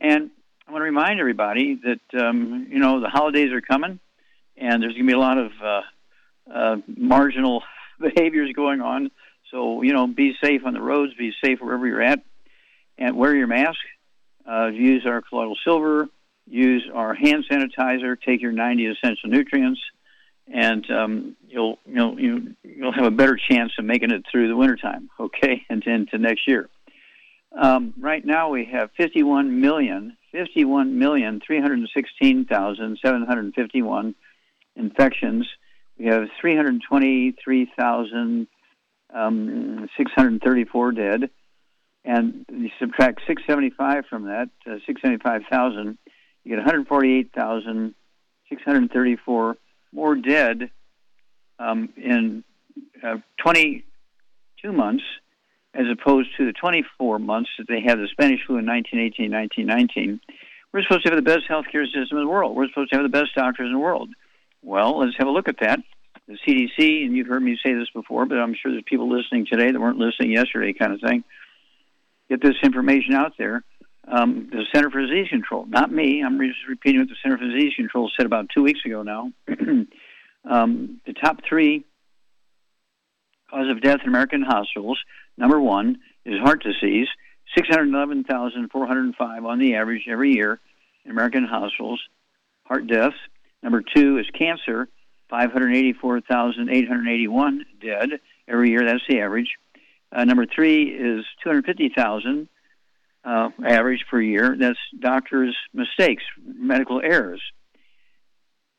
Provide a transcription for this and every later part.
And I want to remind everybody that, um, you know, the holidays are coming and there's going to be a lot of uh, uh, marginal behaviors going on. So, you know, be safe on the roads, be safe wherever you're at, and wear your mask. Uh, use our colloidal silver, use our hand sanitizer, take your 90 essential nutrients and um, you'll you'll you, you'll have a better chance of making it through the wintertime, okay, and into next year. Um, right now we have 51 million, 51 million 316,751 infections. We have 323,634 um, dead, and you subtract 675 from that, uh, 675,000, you get 148,634 more dead um, in uh, 22 months as opposed to the 24 months that they had the Spanish flu in 1918, 1919. We're supposed to have the best healthcare system in the world. We're supposed to have the best doctors in the world. Well, let's have a look at that. The CDC, and you've heard me say this before, but I'm sure there's people listening today that weren't listening yesterday, kind of thing. Get this information out there. Um, the Center for Disease Control, not me. I'm just repeating what the Center for Disease Control said about two weeks ago now. um, the top three cause of death in American hospitals. Number one is heart disease, 611,405 on the average every year in American hospitals. Heart deaths. Number two is cancer, 584,881 dead every year. That's the average. Uh, number three is 250,000 uh, average per year. That's doctors' mistakes, medical errors.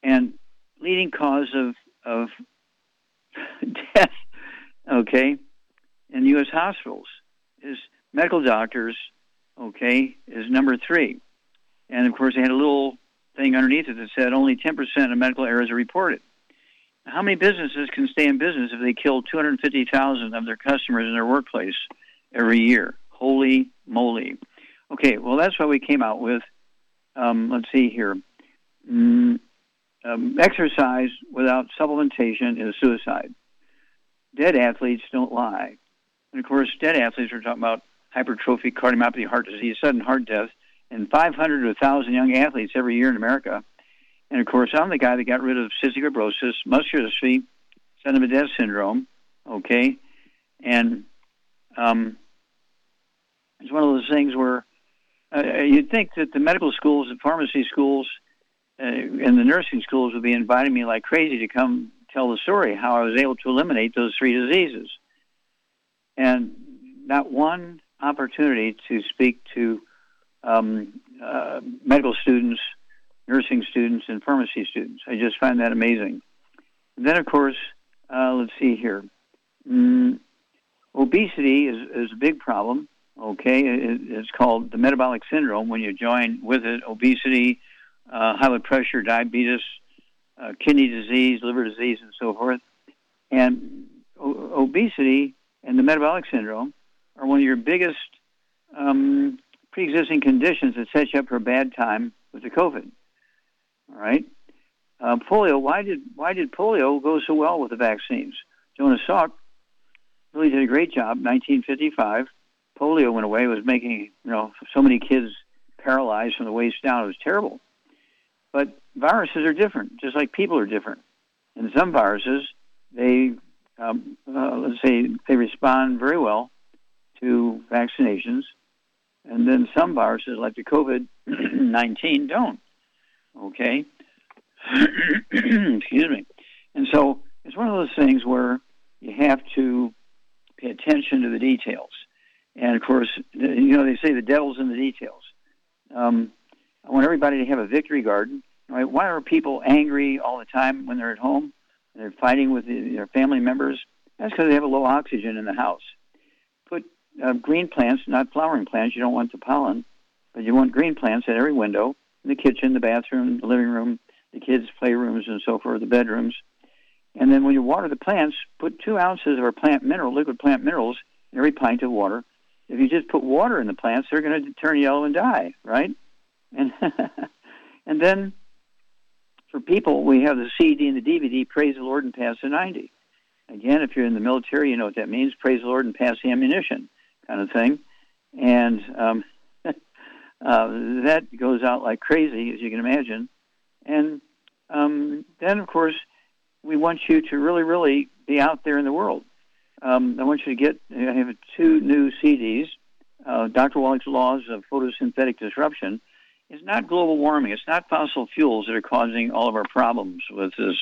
And leading cause of, of death, okay, in U.S. hospitals is medical doctors, okay, is number three. And of course, they had a little thing underneath it that said only 10% of medical errors are reported. How many businesses can stay in business if they kill 250,000 of their customers in their workplace every year? Holy moly. Okay, well, that's what we came out with. Um, let's see here. Mm, um, exercise without supplementation is suicide. Dead athletes don't lie. And of course, dead athletes are talking about hypertrophic cardiomyopathy, heart disease, sudden heart death, and 500 to 1,000 young athletes every year in America. And of course, I'm the guy that got rid of cystic fibrosis, muscular dystrophy, sudden death syndrome, okay? And um, it's one of those things where uh, you'd think that the medical schools, the pharmacy schools, uh, and the nursing schools would be inviting me like crazy to come tell the story how I was able to eliminate those three diseases. And not one opportunity to speak to um, uh, medical students, nursing students, and pharmacy students. I just find that amazing. And then, of course, uh, let's see here. Mm, obesity is, is a big problem. Okay, it's called the metabolic syndrome when you join with it obesity, uh, high blood pressure, diabetes, uh, kidney disease, liver disease, and so forth. And o- obesity and the metabolic syndrome are one of your biggest um, pre-existing conditions that set you up for a bad time with the COVID. All right. Uh, polio. Why did why did polio go so well with the vaccines? Jonas Salk really did a great job. 1955 polio went away, it was making you know so many kids paralyzed from the waist down. It was terrible. But viruses are different, just like people are different. And some viruses, they um, uh, let's say they respond very well to vaccinations, and then some viruses, like the COVID 19, don't. Okay? Excuse me. And so it's one of those things where you have to pay attention to the details. And of course, you know, they say the devil's in the details. Um, I want everybody to have a victory garden. Right? Why are people angry all the time when they're at home? They're fighting with their family members. That's because they have a low oxygen in the house. Put uh, green plants, not flowering plants. You don't want the pollen, but you want green plants at every window, in the kitchen, the bathroom, the living room, the kids' playrooms, and so forth, the bedrooms. And then when you water the plants, put two ounces of our plant mineral, liquid plant minerals, in every pint of water. If you just put water in the plants, they're going to turn yellow and die, right? And and then for people, we have the CD and the DVD. Praise the Lord and pass the ninety. Again, if you're in the military, you know what that means. Praise the Lord and pass the ammunition, kind of thing. And um, uh, that goes out like crazy, as you can imagine. And um, then, of course, we want you to really, really be out there in the world. Um, I want you to get, I have two new CDs. Uh, Dr. Wallach's Laws of Photosynthetic Disruption. It's not global warming. It's not fossil fuels that are causing all of our problems with this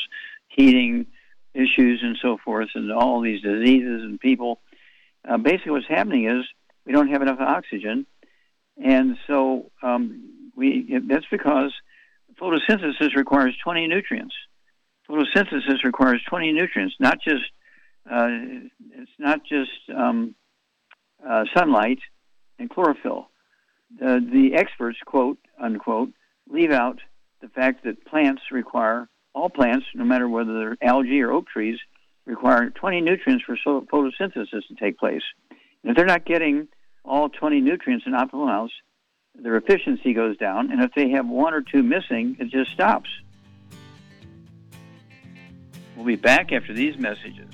heating issues and so forth and all these diseases and people. Uh, basically, what's happening is we don't have enough oxygen. And so um, we, that's because photosynthesis requires 20 nutrients. Photosynthesis requires 20 nutrients, not just uh, it's not just um, uh, sunlight and chlorophyll. Uh, the experts, quote unquote, leave out the fact that plants require all plants, no matter whether they're algae or oak trees, require 20 nutrients for photosynthesis to take place. And if they're not getting all 20 nutrients in optimal amounts, their efficiency goes down, and if they have one or two missing, it just stops. We'll be back after these messages.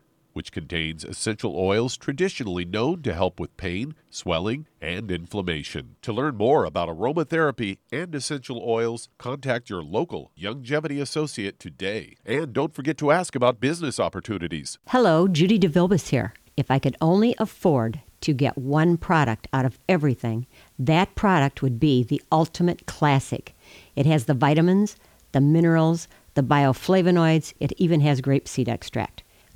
which contains essential oils traditionally known to help with pain, swelling, and inflammation. To learn more about aromatherapy and essential oils, contact your local Youngevity associate today. And don't forget to ask about business opportunities. Hello, Judy DeVilbus here. If I could only afford to get one product out of everything, that product would be the Ultimate Classic. It has the vitamins, the minerals, the bioflavonoids, it even has grapeseed extract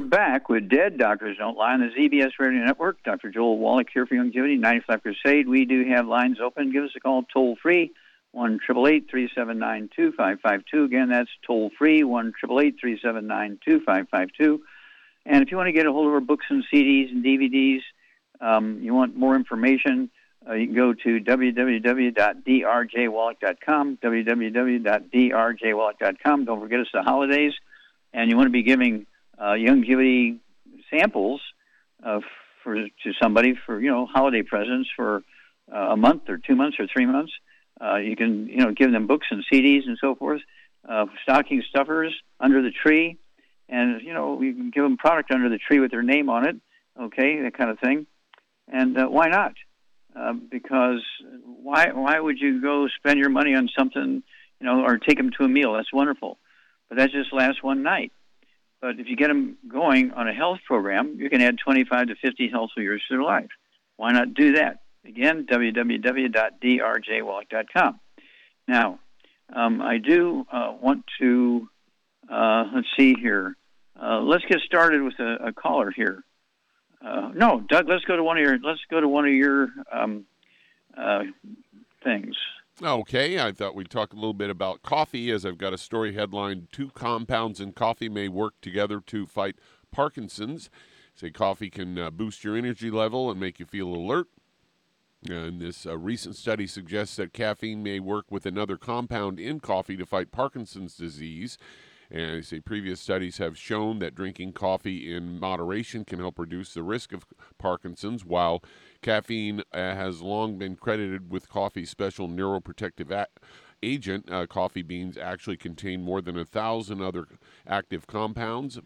Back with Dead Doctors Don't Lie on the ZBS Radio Network. Dr. Joel Wallach here for Youngevity, 95 Crusade. We do have lines open. Give us a call toll free, 1 379 2552. Again, that's toll free, 1 379 2552. And if you want to get a hold of our books and CDs and DVDs, um, you want more information, uh, you can go to www.drjwallach.com, www.drjwallach.com. Don't forget it's the holidays, and you want to be giving uh, Youngevity samples uh, for to somebody for you know holiday presents for uh, a month or two months or three months. Uh, you can you know give them books and CDs and so forth, uh, stocking stuffers under the tree, and you know you can give them product under the tree with their name on it. Okay, that kind of thing. And uh, why not? Uh, because why why would you go spend your money on something you know or take them to a meal? That's wonderful, but that just lasts one night. But if you get them going on a health program, you can add 25 to 50 healthful years to their life. Why not do that? Again, www.drjwallach.com. Now, um, I do uh, want to uh, let's see here. Uh, let's get started with a, a caller here. Uh, no, Doug. Let's go to one of your. Let's go to one of your um, uh, things. Okay, I thought we'd talk a little bit about coffee, as I've got a story headline: Two compounds in coffee may work together to fight Parkinson's. Say coffee can uh, boost your energy level and make you feel alert. And this uh, recent study suggests that caffeine may work with another compound in coffee to fight Parkinson's disease. And I say previous studies have shown that drinking coffee in moderation can help reduce the risk of Parkinson's, while caffeine uh, has long been credited with coffee's special neuroprotective agent. Uh, coffee beans actually contain more than a thousand other active compounds.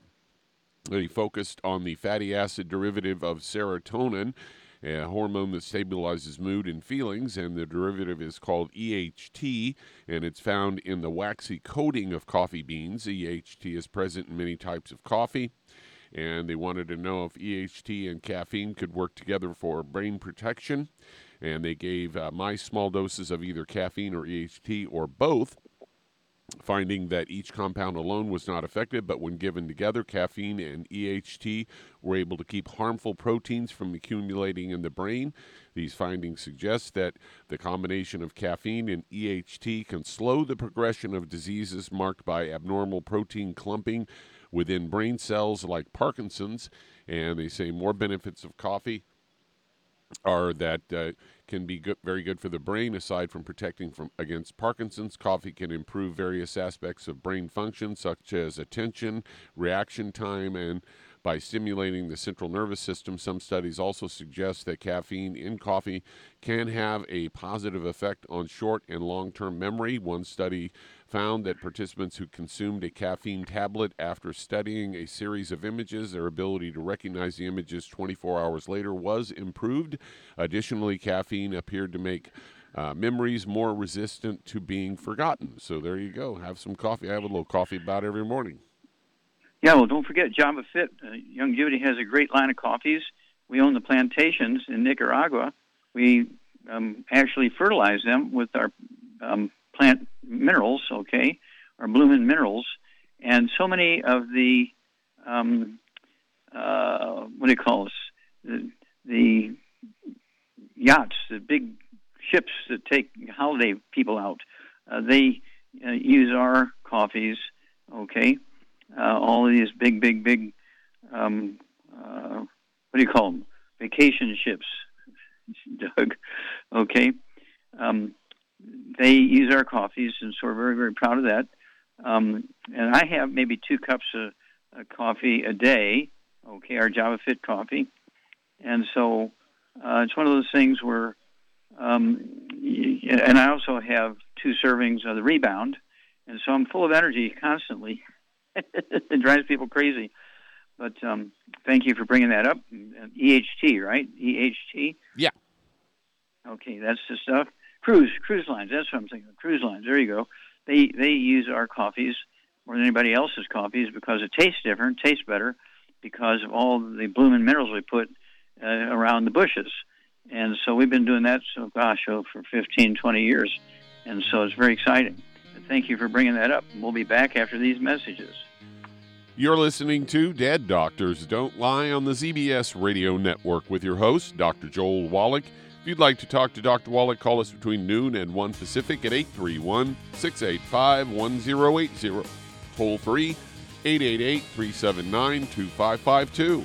They focused on the fatty acid derivative of serotonin a hormone that stabilizes mood and feelings, and the derivative is called EHT, and it's found in the waxy coating of coffee beans. EHT is present in many types of coffee, and they wanted to know if EHT and caffeine could work together for brain protection. And they gave uh, mice small doses of either caffeine or EHT or both finding that each compound alone was not effective, but when given together, caffeine and EHT were able to keep harmful proteins from accumulating in the brain. These findings suggest that the combination of caffeine and EHT can slow the progression of diseases marked by abnormal protein clumping within brain cells like Parkinson's. And they say more benefits of coffee are that uh, can be good, very good for the brain. Aside from protecting from against Parkinson's, coffee can improve various aspects of brain function, such as attention, reaction time, and by stimulating the central nervous system. Some studies also suggest that caffeine in coffee can have a positive effect on short and long term memory. One study found that participants who consumed a caffeine tablet after studying a series of images, their ability to recognize the images 24 hours later was improved. Additionally, caffeine appeared to make uh, memories more resistant to being forgotten. So there you go. Have some coffee. I have a little coffee about every morning. Yeah, well, don't forget Java Fit. Uh, Youngevity has a great line of coffees. We own the plantations in Nicaragua. We um, actually fertilize them with our um, plant minerals, okay, our blooming minerals. And so many of the, um, uh, what do you call this? The, the yachts, the big ships that take holiday people out, uh, they uh, use our coffees, okay? uh, all of these big, big, big, um, uh, what do you call them? Vacation ships, Doug. Okay. Um, they use our coffees, and so we're very, very proud of that. Um, and I have maybe two cups of, of coffee a day, okay, our Java Fit coffee. And so uh, it's one of those things where, um, and I also have two servings of the rebound. And so I'm full of energy constantly. it drives people crazy. But um, thank you for bringing that up. EHT, right? EHT. Yeah. Okay, that's the stuff. Cruise cruise lines. That's what I'm thinking. Cruise lines. There you go. They they use our coffees more than anybody else's coffees because it tastes different, tastes better, because of all the blooming minerals we put uh, around the bushes. And so we've been doing that, so gosh, oh, for 15, 20 years. And so it's very exciting. Thank you for bringing that up. We'll be back after these messages. You're listening to Dead Doctors Don't Lie on the ZBS Radio Network with your host, Dr. Joel Wallach. If you'd like to talk to Dr. Wallach, call us between noon and 1 Pacific at 831 685 1080. Toll free 888 379 2552.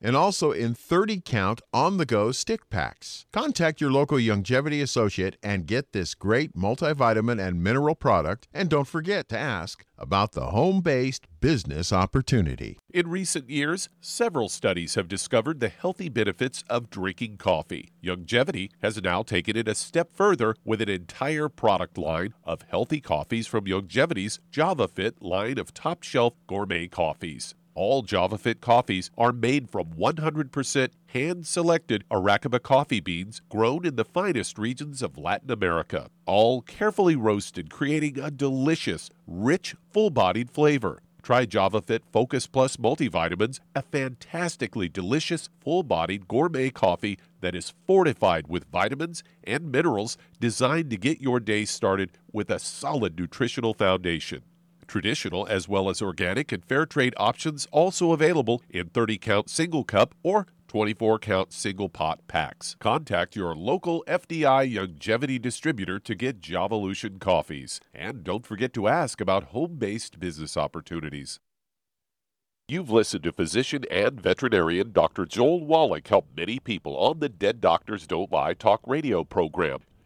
and also in 30 count on the go stick packs. Contact your local Youngevity associate and get this great multivitamin and mineral product. And don't forget to ask about the home based business opportunity. In recent years, several studies have discovered the healthy benefits of drinking coffee. Youngevity has now taken it a step further with an entire product line of healthy coffees from Youngevity's JavaFit line of top shelf gourmet coffees. All JavaFit coffees are made from 100% hand selected Arabica coffee beans grown in the finest regions of Latin America, all carefully roasted, creating a delicious, rich, full bodied flavor. Try JavaFit Focus Plus multivitamins, a fantastically delicious, full bodied gourmet coffee that is fortified with vitamins and minerals designed to get your day started with a solid nutritional foundation. Traditional as well as organic and fair trade options also available in 30 count single cup or 24 count single pot packs. Contact your local FDI Youngevity distributor to get Javalution coffees. And don't forget to ask about home based business opportunities. You've listened to physician and veterinarian Dr. Joel Wallach help many people on the Dead Doctors Don't Lie talk radio program.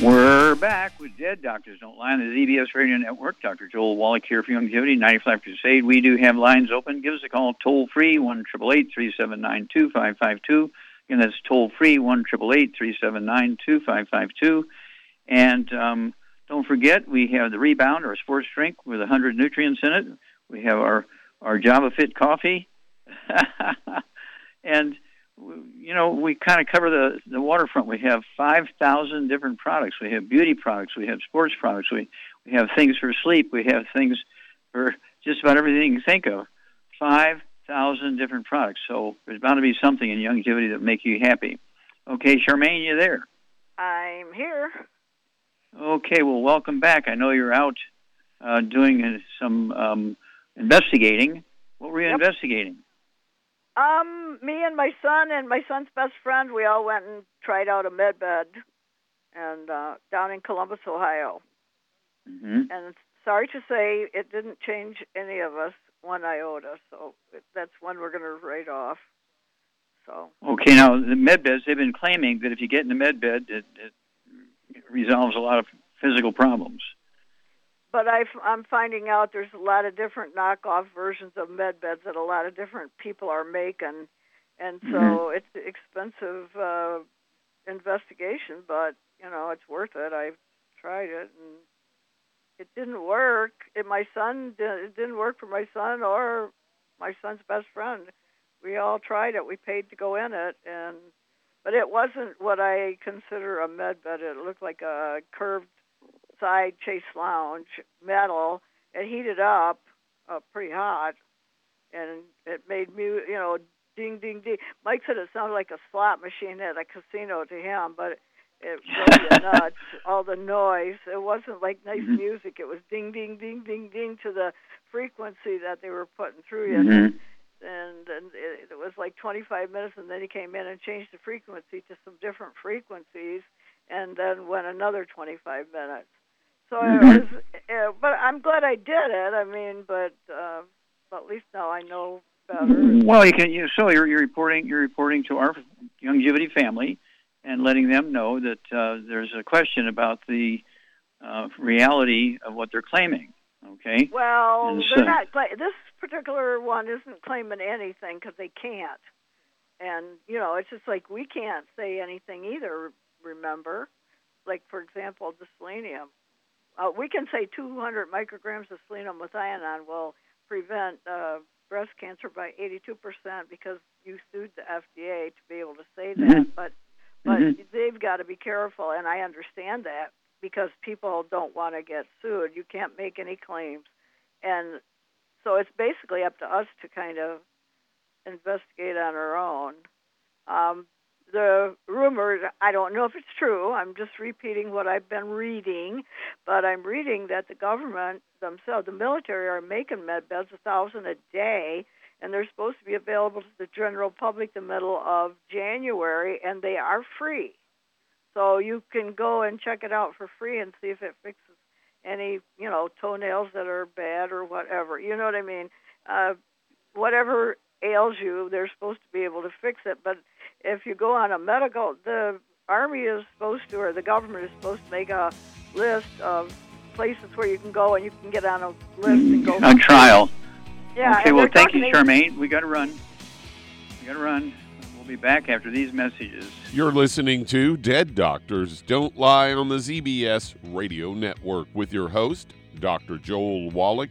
We're back with Dead Doctors Don't Lie on the ZBS Radio Network. Dr. Joel Wallach here for Youngevity, 95 Crusade. We do have lines open. Give us a call toll free, 1 379 2552. Again, that's toll free, 1 379 2552. And um, don't forget, we have the Rebound, our sports drink with 100 nutrients in it. We have our, our Java Fit coffee. and you know, we kind of cover the, the waterfront. We have 5,000 different products. We have beauty products. We have sports products. We, we have things for sleep. We have things for just about everything you can think of. 5,000 different products. So there's bound to be something in Youngevity that make you happy. Okay, Charmaine, you there? I'm here. Okay, well, welcome back. I know you're out uh, doing some um, investigating. What were you Yep. investigating? Um, me and my son and my son's best friend, we all went and tried out a med bed. and uh, down in Columbus, Ohio. hmm And sorry to say, it didn't change any of us one iota. So that's one we're going to write off. So Okay, now the med beds, they've been claiming that if you get in the med bed, it, it resolves a lot of physical problems. But i I'm finding out there's a lot of different knockoff versions of med beds that a lot of different people are making, and so Mhm. it's an expensive uh, investigation. But you know, it's worth it. I've tried it, and it didn't work. It, my son, it didn't work for my son or my son's best friend. We all tried it. We paid to go in it, and but it wasn't what I consider a med bed. It looked like a curved side chase lounge, metal. It heated up uh, pretty hot, and it made mu you know, ding, ding, ding. Mike said it sounded like a slot machine at a casino to him, but it drove you nuts. All the noise. It wasn't like nice Mhm. music. It was ding, ding, ding, ding, ding to the frequency that they were putting through you. Mhm. And, and it, it was like 25 minutes, and then he came in and changed the frequency to some different frequencies, and then went another 25 minutes. So Mhm. it was, uh, but I'm glad I did it. I mean, but uh, at least now I know better. Well, you can. You, so you're, you're reporting. You're reporting to our Youngevity family, and letting them know that uh, there's a question about the uh, reality of what they're claiming. Okay. Well, And they're so- not. Cla- this particular one isn't claiming anything because they can't. And you know, it's just like we can't say anything either. Remember, like for example, the selenium. Uh, we can say 200 micrograms of selenium with will prevent uh, breast cancer by 82% because you sued the FDA to be able to say that. Mhm. But but Mhm. they've got to be careful, and I understand that because people don't want to get sued. You can't make any claims, and so it's basically up to us to kind of investigate on our own. Um, the rumor, I don't know if it's true. I'm just repeating what I've been reading, but I'm reading that the government themselves, the military, are making med beds a thousand a day, and they're supposed to be available to the general public the middle of January, and they are free. So you can go and check it out for free and see if it fixes any, you know, toenails that are bad or whatever. You know what I mean? Uh, whatever ails you, they're supposed to be able to fix it. But if you go on a medical, the army is supposed to, or the government is supposed to make a list of places where you can go and you can get on a list and go. On trial. Yeah. okay. Well, thank you, talking- Charmaine. We got to run. We got to run. We'll be back after these messages. You're listening to Dead Doctors Don't Lie on the ZBS Radio Network with your host, Dr. Joel Wallach.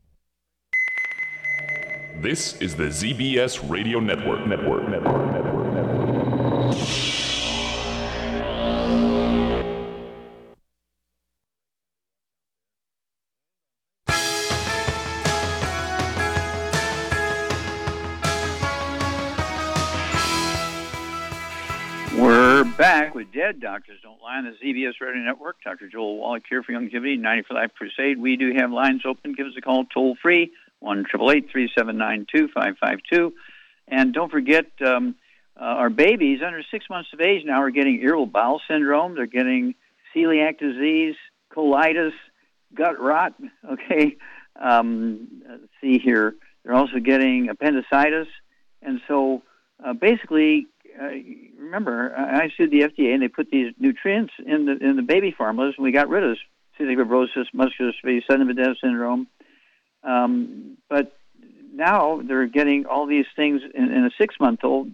This is the ZBS Radio Network. Network. Network. Network. Network. We're back with Dead Doctors Don't Lie on the ZBS Radio Network. Dr. Joel Wallach here for Youngevity, 90 for Life Crusade. We do have lines open. Give us a call toll free, one triple eight three seven nine two five five two. And don't forget, um, uh, our babies under six months of age now are getting irritable bowel syndrome. They're getting celiac disease, colitis, gut rot. Okay, um, let's see here. They're also getting appendicitis, and so uh, basically, uh, remember, I sued the FDA, and they put these nutrients in the in the baby formulas, and we got rid of cystic fibrosis, muscular dystrophy, sudden infant syndrome. Um, but now they're getting all these things in, in a six-month-old.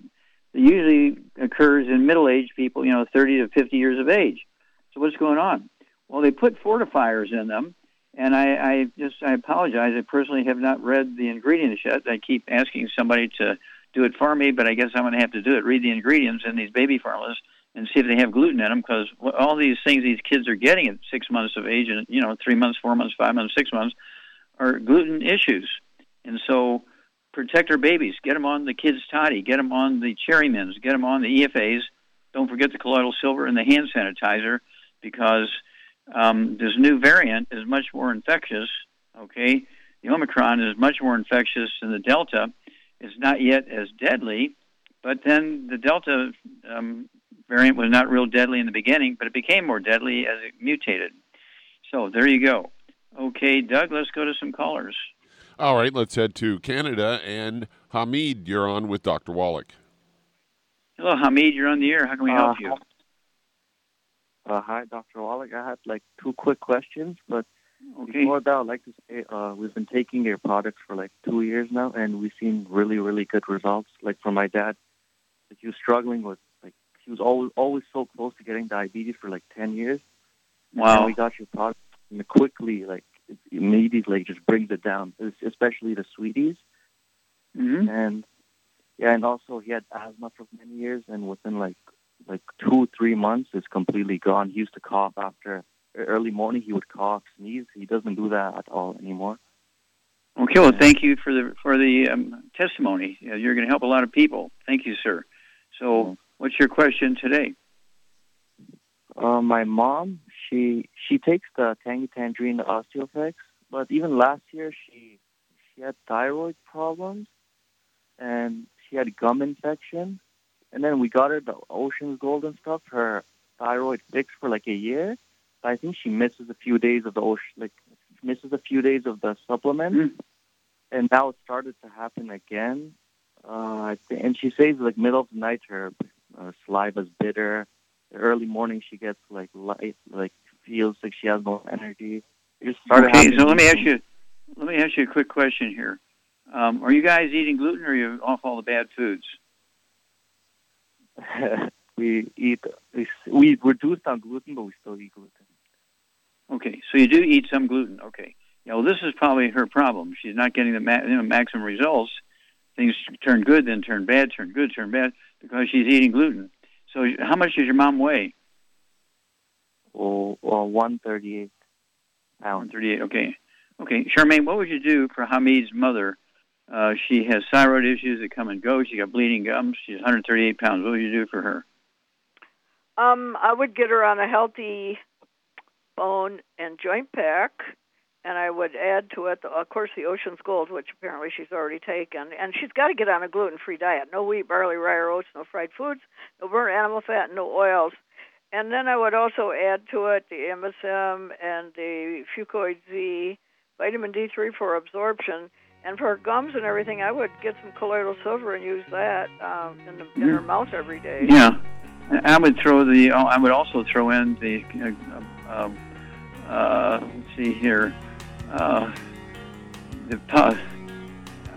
That usually occurs in middle-aged people, you know, 30 to 50 years of age. So what's going on? Well, they put fortifiers in them, and I, I just I apologize. I personally have not read the ingredients yet. I keep asking somebody to do it for me, but I guess I'm going to have to do it. Read the ingredients in these baby formulas and see if they have gluten in them, because all these things these kids are getting at six months of age, and you know, three months, four months, five months, six months, are gluten issues. And so, protect our babies. Get them on the kids' toddy. Get them on the cherry mints. Get them on the EFAs. Don't forget the colloidal silver and the hand sanitizer, because um, this new variant is much more infectious. Okay, the Omicron is much more infectious than the Delta. It's not yet as deadly, but then the Delta um, variant was not real deadly in the beginning, but it became more deadly as it mutated. So there you go. Okay, Doug, let's go to some callers. All right, let's head to Canada. And Hamid, you're on with Dr. Wallach. Hello, Hamid. You're on the air. How can we help Uh, you? Uh, hi, Dr. Wallach. I had like two quick questions, but Okay. before that, I'd like to say uh, we've been taking your products for like two years now, and we've seen really, really good results. Like for my dad, like he was struggling with like he was always always so close to getting diabetes for like ten years. And Wow. we got your product and quickly, like it immediately, just brings it down. Especially the sweeties, hmm and yeah, and also he had asthma for many years, and within like like two three months, it's completely gone. He used to cough after early morning. He would cough, sneeze. He doesn't do that at all anymore. Okay. Well, thank you for the for the um, testimony. You're going to help a lot of people. Thank you, sir. So, what's your question today? Uh, my mom, she she takes the Tangy Tangerine, the Osteoflex, but even last year she she had thyroid problems, and she had gum infection, and then we got her the Ocean's Gold and stuff. Her thyroid fixed for like a year. But I think she misses a few days of the ocean, like misses a few days of the supplement, Mm. and now it started to happen again. Uh, and she says like middle of the night her uh, saliva's bitter. Early morning she gets like light, like feels like she has no energy. Okay, so let me ask you, let me ask you a quick question here. Um, are you guys eating gluten, or are you off all the bad foods? we eat we, we reduced on gluten, but we still eat gluten. Okay, so you do eat some gluten. Okay, yeah. Well, this is probably her problem. She's not getting the ma- you know, maximum results. Things turn good, then turn bad, turn good, turn bad because she's eating gluten. So, how much does your mom weigh? Oh, well, one thirty-eight pounds. One thirty-eight. Okay, okay. Charmaine, what would you do for Hamid's mother? Uh, she has thyroid issues that come and go. She got bleeding gums. She's 138 pounds. What would you do for her? Um, I would get her on a healthy bone and joint pack, and I would add to it, of course, the Ocean's Gold, which apparently she's already taken. And she's got to get on a gluten-free diet: no wheat, barley, rye, or oats, no fried foods, no burnt animal fat, no oils. And then I would also add to it the MSM and the Fucoid Z, vitamin D3 for absorption. And for her gums and everything, I would get some colloidal silver and use that um, in, the, in her mouth every day. Yeah, I would throw the. Oh, I would also throw in the. Uh, um, uh, let's see here. Uh, the uh,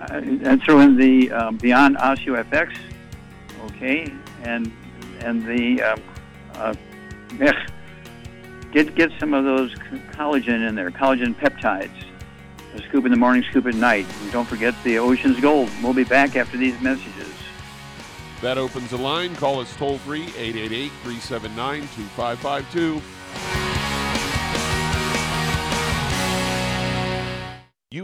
I'd throw in the um, Beyond Osteo FX, okay, and and the um, uh, get get some of those collagen in there, collagen peptides. A scoop in the morning, scoop at night. And don't forget the Ocean's Gold. We'll be back after these messages. That opens the line. Call us toll free 888 379 2552.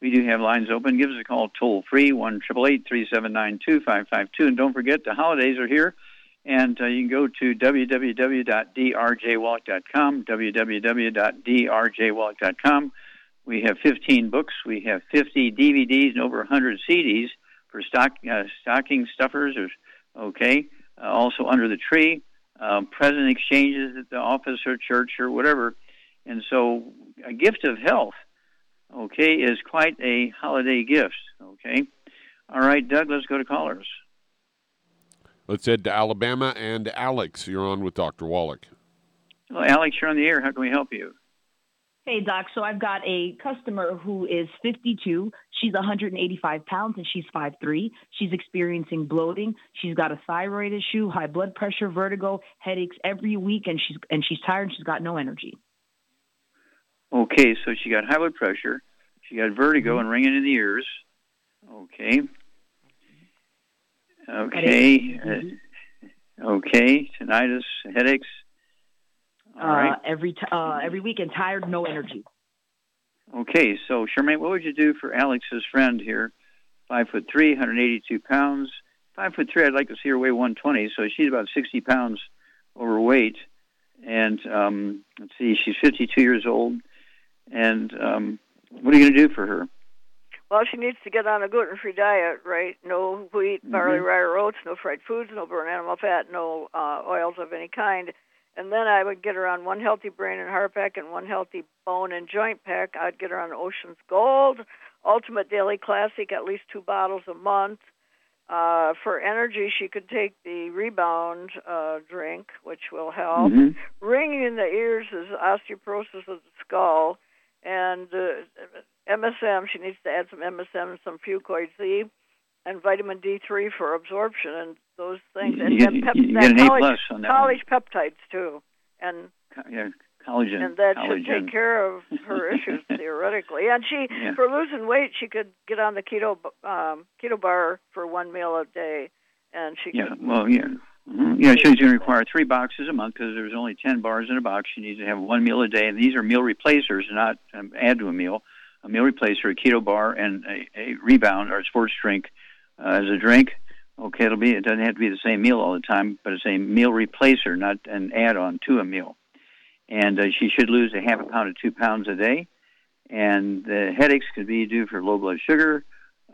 We do have lines open. Give us a call toll free, 1 379 2552. And don't forget, the holidays are here. And uh, you can go to www.drjwallach.com, www.drjwallach.com. We have 15 books, we have 50 DVDs, and over 100 CDs for stock, uh, stocking stuffers. Or, okay, uh, also under the tree, um, present exchanges at the office or church or whatever. And so, a gift of health okay, is quite a holiday gift, okay? All right, Doug, let's go to callers. Let's head to Alabama. And Alex, you're on with Dr. Wallach. Well, Alex, you're on the air. How can we help you? Hey, Doc. So I've got a customer who is 52. She's 185 pounds and she's 5'3. She's experiencing bloating. She's got a thyroid issue, high blood pressure, vertigo, headaches every week, and she's and she's tired. and She's got no energy. Okay, so she got high blood pressure. She got vertigo Mm-hmm. and ringing in the ears. Okay. Okay. Uh, okay. Tinnitus, headaches. All uh, right. every t- uh, every week and tired, no energy. Okay, so Charmaine, what would you do for Alex's friend here? Five foot three, 182 pounds. Five foot three, I'd like to see her weigh 120, so she's about 60 pounds overweight. And um, let's see, she's 52 years old. And um, what are you going to do for her? Well, she needs to get on a gluten-free diet, right? No wheat, barley, Mhm. rye, or oats, no fried foods, no burnt animal fat, no uh, oils of any kind. And then I would get her on one healthy brain and heart pack and one healthy bone and joint pack. I'd get her on Ocean's Gold, Ultimate Daily Classic, at least two bottles a month. Uh, for energy, she could take the Rebound uh, drink, which will help. Mhm. Ringing in the ears is osteoporosis of the skull, and uh, MSM. She needs to add some MSM and some Fucoid Z, and vitamin D3 for absorption, and those things. You and get- then pep- you get an A college, plus on that collagen peptides too, and Yeah, collagen. and that collagen. should take care of her issues theoretically. And she, Yeah. for losing weight, she could get on the keto um, keto bar for one meal a day, and she Yeah, could. well, yeah. Mhm. Yeah, she's going to require three boxes a month because there's only 10 bars in a box. She needs to have one meal a day, and these are meal replacers, not um, add to a meal. A meal replacer, a keto bar, and a, a rebound or a sports drink uh, as a drink. Okay, it'll be. It doesn't have to be the same meal all the time, but it's a meal replacer, not an add-on to a meal. And uh, she should lose a half a pound to two pounds a day. And the headaches could be due for low blood sugar,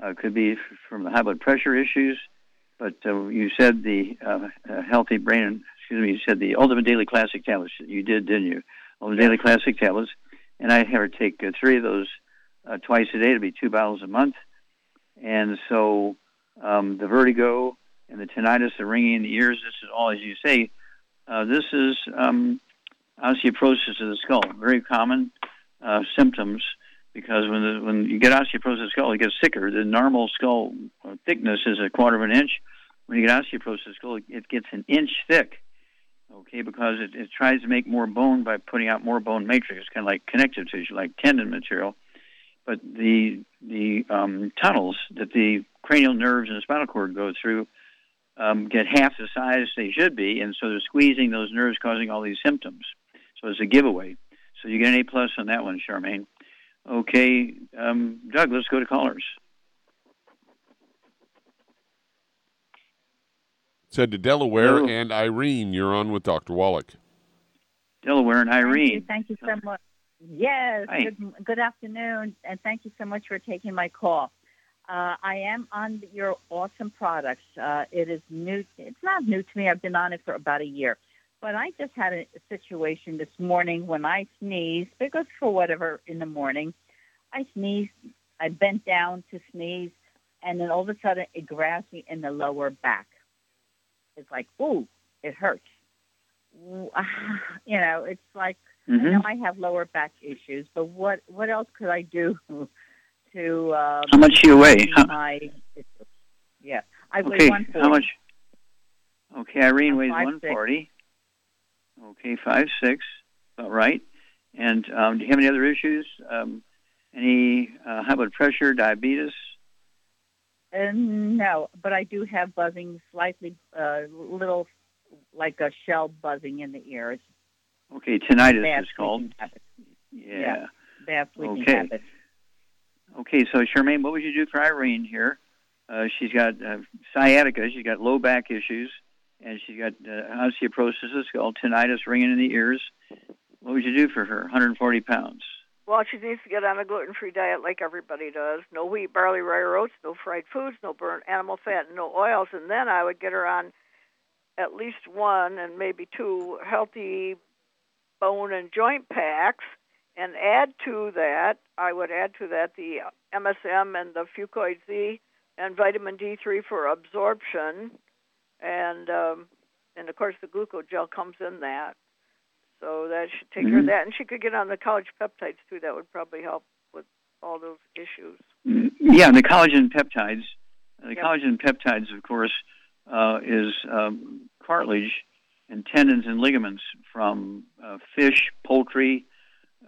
uh, could be from the high blood pressure issues. But uh, you said the uh, uh, healthy brain, excuse me, you said the Ultimate Daily Classic tablets. You did, didn't you? Ultimate Daily Classic tablets. And I have her take uh, three of those uh, twice a day. It'll be two bottles a month. And so um, the vertigo and the tinnitus, the ringing in the ears, this is all, as you say, uh, this is um, osteoporosis of the skull. Very common uh, symptoms because when the, when you get osteoporosis skull, it gets thicker. The normal skull uh, thickness is a quarter of an inch. When you get osteoporosis skull, it gets an inch thick. Okay, because it, it tries to make more bone by putting out more bone matrix, kind of like connective tissue, like tendon material. But the the um, tunnels that the cranial nerves and the spinal cord go through um, get half the size they should be, and so they're squeezing those nerves, causing all these symptoms. So it's a giveaway. So you get an A plus on that one, Charmaine. Okay, um, Doug, let's go to callers. Said to Delaware Hello. and Irene, you're on with Dr. Wallach. Delaware and Irene. Thank you, thank you so much. Yes, Hi. good, good afternoon, and thank you so much for taking my call. Uh, I am on your awesome products. Uh, it is new. It's not new to me. I've been on it for about a year. But I just had a situation this morning when I sneezed, because for whatever in the morning, I sneezed. I bent down to sneeze, and then all of a sudden it grabs me in the lower back. It's like, ooh, it hurts. Ah, You know, it's like I Mhm. know I have lower back issues, but what what else could I do to? Um, How much do you weigh? My, yeah, I weigh Okay, one how much? Okay, Irene I'm weighs five, 140. Okay, five six, about right. And um, do you have any other issues? Um, any uh, high blood pressure, diabetes? Uh, no, but I do have buzzing, slightly, uh, little, like a shell buzzing in the ears. Okay, tinnitus Bad is called. Yeah. Bad sleeping Okay. habits. Okay, so Charmaine, what would you do for Irene here? Uh, she's got uh, sciatica, she's got low back issues, and she's got uh, osteoporosis the tinnitus, ringing in the ears. What would you do for her? 140 pounds. Well, she needs to get on a gluten-free diet like everybody does. No wheat, barley, rye, or oats. No fried foods. No burnt animal fat. And no oils. And then I would get her on at least one and maybe two healthy bone and joint packs. And add to that, I would add to that the MSM and the Fucoid Z and vitamin D3 for absorption, and um, and of course the glucogel comes in that. So that should take care of that, and she could get on the collagen peptides too. That would probably help with all those issues. Mm, Yeah, the collagen peptides. The Yep. collagen peptides, of course, uh, is um, cartilage and tendons and ligaments from uh, fish, poultry,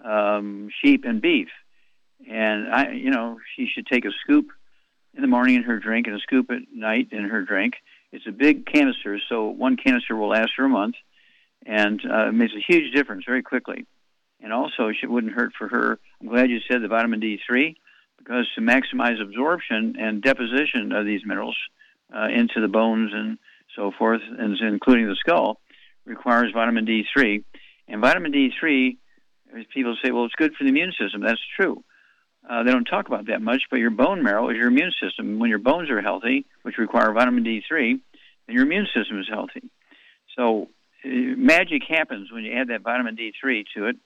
um, sheep, and beef. And I, you know, she should take a scoop in the morning in her drink and a scoop at night in her drink. It's a big canister, so one canister will last her a month, and uh, it makes a huge difference very quickly. And also, it wouldn't hurt for her. I'm glad you said the vitamin D3 because to maximize absorption and deposition of these minerals uh, into the bones and so forth, and including the skull, requires vitamin D3. And vitamin D3, people say, well, it's good for the immune system. That's true. Uh, they don't talk about that much, but your bone marrow is your immune system. When your bones are healthy, which require vitamin D3, then your immune system is healthy. So uh, magic happens when you add that vitamin D3 to it.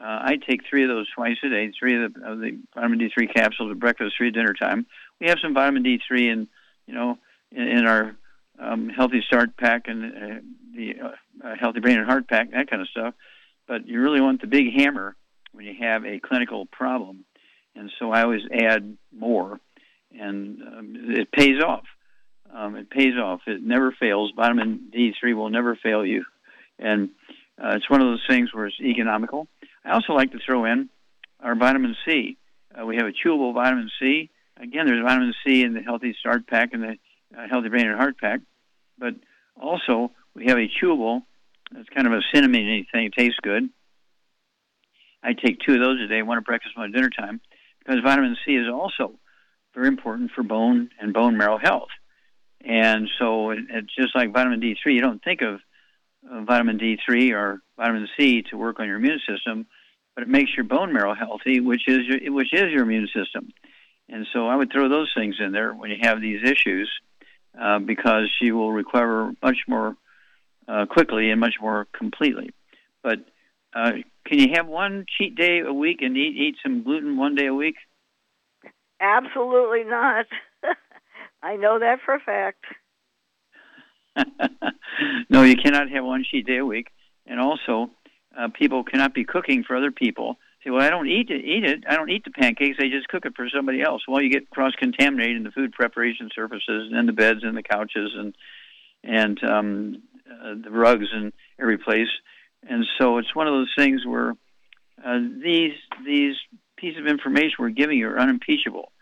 Uh, I take three of those twice a day, three of the, of the vitamin D3 capsules at breakfast, three at dinner time. We have some vitamin D3 in, you know, in, in our um, healthy start pack and uh, the uh, uh, healthy brain and heart pack, that kind of stuff. But you really want the big hammer when you have a clinical problem. And so I always add more, and um, it pays off. Um, it pays off. It never fails. Vitamin D3 will never fail you. And uh, it's one of those things where it's economical. I also like to throw in our vitamin C. Uh, we have a chewable vitamin C. Again, there's vitamin C in the Healthy Start Pack and the uh, Healthy Brain and Heart Pack. But also, we have a chewable. It's kind of a cinnamon thing. It tastes good. I take two of those a day, one at breakfast, one at dinner time, because vitamin C is also very important for bone and bone marrow health. And so it, it's just like vitamin D3. You don't think of uh, vitamin D3 or vitamin C to work on your immune system, but it makes your bone marrow healthy, which is your, which is your immune system. And so I would throw those things in there when you have these issues, uh, because she will recover much more uh, quickly and much more completely. But uh, can you have one cheat day a week and eat eat some gluten one day a week? Absolutely not. I know that for a fact. no, you cannot have one cheat day a week. And also, uh, people cannot be cooking for other people. Say, well, I don't eat it. Eat it. I don't eat the pancakes. I just cook it for somebody else. Well, you get cross contaminated in the food preparation surfaces and the beds and the couches and and um, uh, the rugs and every place. And so it's one of those things where uh, these these pieces of information we're giving you are unimpeachable.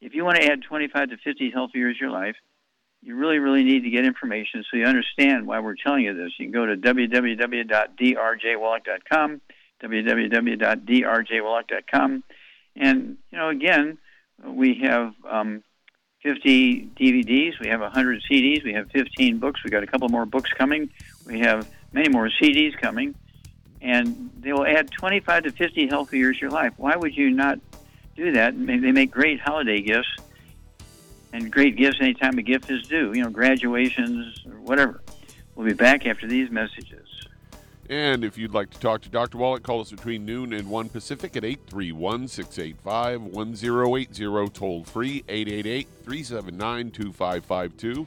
If you want to add 25 to 50 healthy years to your life, you really, really need to get information so you understand why we're telling you this. You can go to www.drjwallach.com, www.drjwallach.com, and you know, again, we have um, 50 DVDs, we have 100 CDs, we have 15 books, we got a couple more books coming, we have many more CDs coming, and they will add 25 to 50 healthy years to your life. Why would you not do that? They make great holiday gifts and great gifts anytime a gift is due, you know, graduations or whatever. We'll be back after these messages. And if you'd like to talk to Dr. Wallach, call us between noon and 1 Pacific at 831 685 1080, toll free 888 379 2552.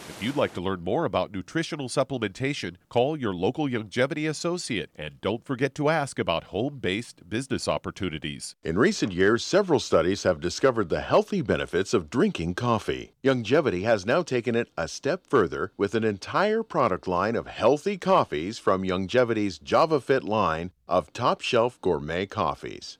If you'd like to learn more about nutritional supplementation, call your local Youngevity associate and don't forget to ask about home based business opportunities. In recent years, several studies have discovered the healthy benefits of drinking coffee. Youngevity has now taken it a step further with an entire product line of healthy coffees from Youngevity's JavaFit line of top shelf gourmet coffees.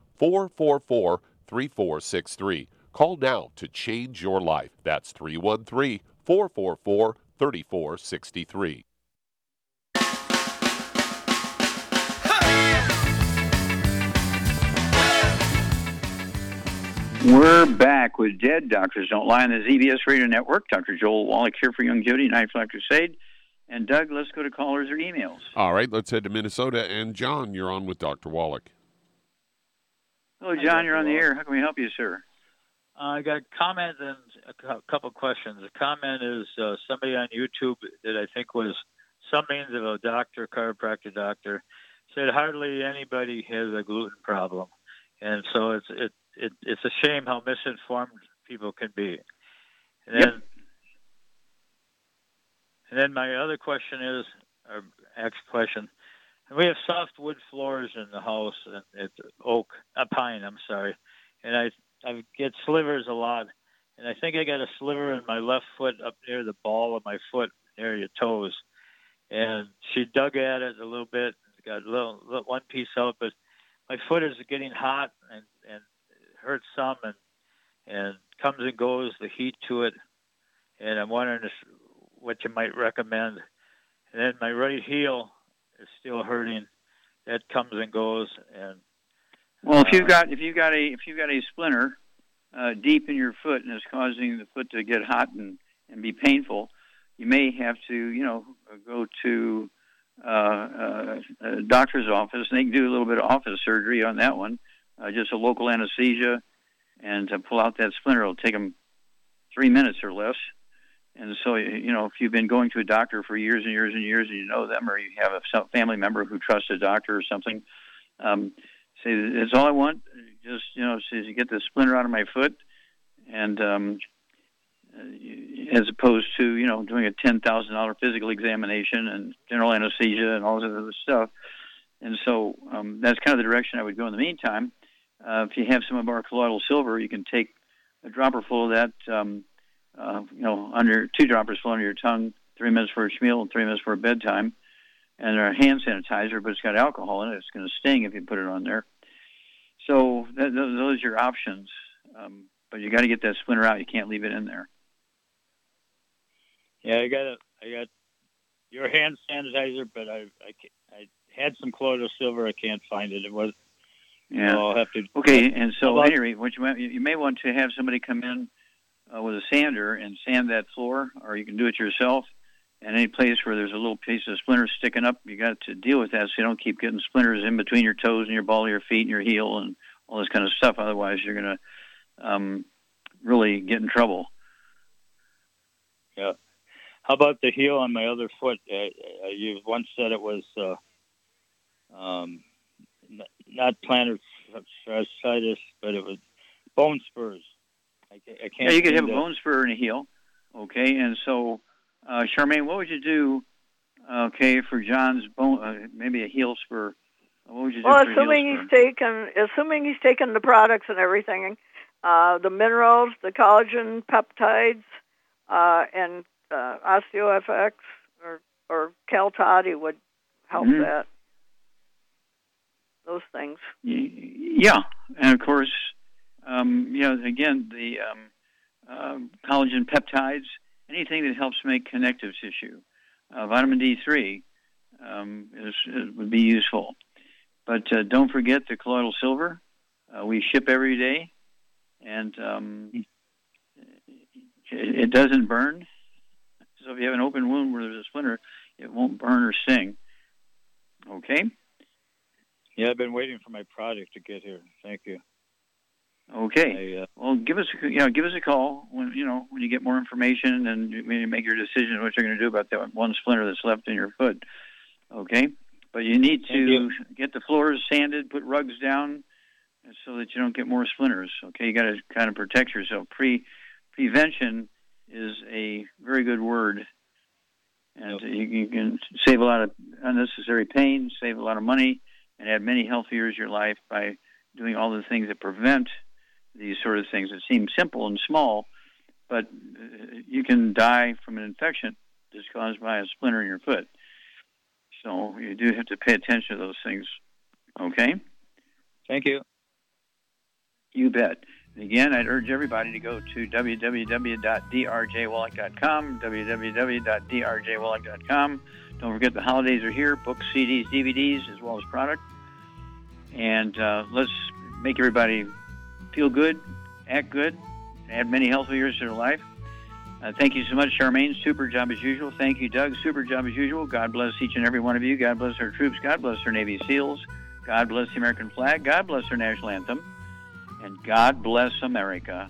444 3463. Call now to change your life. That's 313 444 3463. We're back with Dead Doctors Don't Lie on the ZBS Radio Network. Dr. Joel Wallach here for Youngevity, Night Flight Crusade. And Doug, let's go to callers or emails. All right, let's head to Minnesota. And John, you're on with Dr. Wallach. Hello, John. You're on the air. How can we help you, sir? Uh, I got a comment and a couple questions. The comment is uh, somebody on YouTube that I think was some means of a doctor, chiropractor doctor, said hardly anybody has a gluten problem, and so it's it it, it's a shame how misinformed people can be. And yep. then, and then my other question is, or next question, we have soft wood floors in the house, and it's oak, a pine. I'm sorry, and I I get slivers a lot, and I think I got a sliver in my left foot up near the ball of my foot, near your toes. And she dug at it a little bit, got a little, little one piece out, but my foot is getting hot and and hurts some and and comes and goes the heat to it and i'm wondering if, what you might recommend and then my right heel is still hurting that comes and goes and well if you've got if you've got a if you've got a splinter uh, deep in your foot and it's causing the foot to get hot and and be painful you may have to you know go to uh, uh, a doctor's office and they can do a little bit of office surgery on that one uh, just a local anesthesia, and to pull out that splinter will take them three minutes or less. And so, you know, if you've been going to a doctor for years and years and years, and you know them, or you have a family member who trusts a doctor or something, um, say it's all I want. Just you know, says you get the splinter out of my foot, and um, as opposed to you know doing a ten thousand dollar physical examination and general anesthesia and all this other stuff. And so um, that's kind of the direction I would go in the meantime. Uh, if you have some of our colloidal silver, you can take a dropper full of that, um, uh, you know, under two droppers full under your tongue, three minutes for a meal and three minutes for a bedtime. And a hand sanitizer, but it's got alcohol in it. It's going to sting if you put it on there. So that, those are your options. Um, but you got to get that splinter out. You can't leave it in there. Yeah, I got a, I got your hand sanitizer, but I, I, I had some colloidal silver. I can't find it. It was yeah. So I'll have to. Okay, and so anyway, what you, you may want to have somebody come in uh, with a sander and sand that floor, or you can do it yourself, And any place where there's a little piece of splinter sticking up, you got to deal with that so you don't keep getting splinters in between your toes and your ball of your feet and your heel and all this kind of stuff. Otherwise, you're going to um, really get in trouble. Yeah. How about the heel on my other foot? Uh, uh, you once said it was uh, um, not plantar fasciitis, but it was bone spurs. I, I can't. Yeah, you could seem have a bone spur and a heel. Okay, and so, uh, Charmaine, what would you do? Okay, for John's bone, uh, maybe a heel spur. What would you do Well, for a assuming heel he's spur? taken, assuming he's taken the products and everything, uh, the minerals, the collagen peptides, uh, and uh, OsteoFX or or Caltati would help Mhm. that. Those things. Yeah, and of course, um, you know, again, the um, um collagen peptides, anything that helps make connective tissue. Uh, vitamin D3 um, is, is, would be useful. But uh, don't forget the colloidal silver. Uh, we ship every day, and um, it, it doesn't burn. So if you have an open wound where there's a splinter, it won't burn or sting. Okay? Yeah, I've been waiting for my product to get here. Thank you. Okay. I, uh, Well, give us a, you know give us a call when you know when you get more information and you may make your decision what you're going to do about that one splinter that's left in your foot. Okay, but you need to you. get the floors sanded, put rugs down, so that you don't get more splinters. Okay, you got to kind of protect yourself. Pre prevention is a very good word, and you, you can save a lot of unnecessary pain, save a lot of money, and add many healthy years to your life by doing all the things that prevent these sort of things that seem simple and small, but uh, you can die from an infection that's caused by a splinter in your foot. So you do have to pay attention to those things. Okay? Thank you. You bet. And again, I'd urge everybody to go to www.drjwallach.com, www.drjwallach.com. Don't forget the holidays are here, books, CDs, DVDs, as well as product. And uh, let's make everybody feel good, act good, add many healthy years to their life. Uh, thank you so much, Charmaine. Super job as usual. Thank you, Doug. Super job as usual. God bless each and every one of you. God bless our troops. God bless our Navy SEALs. God bless the American flag. God bless our national anthem. And God bless America.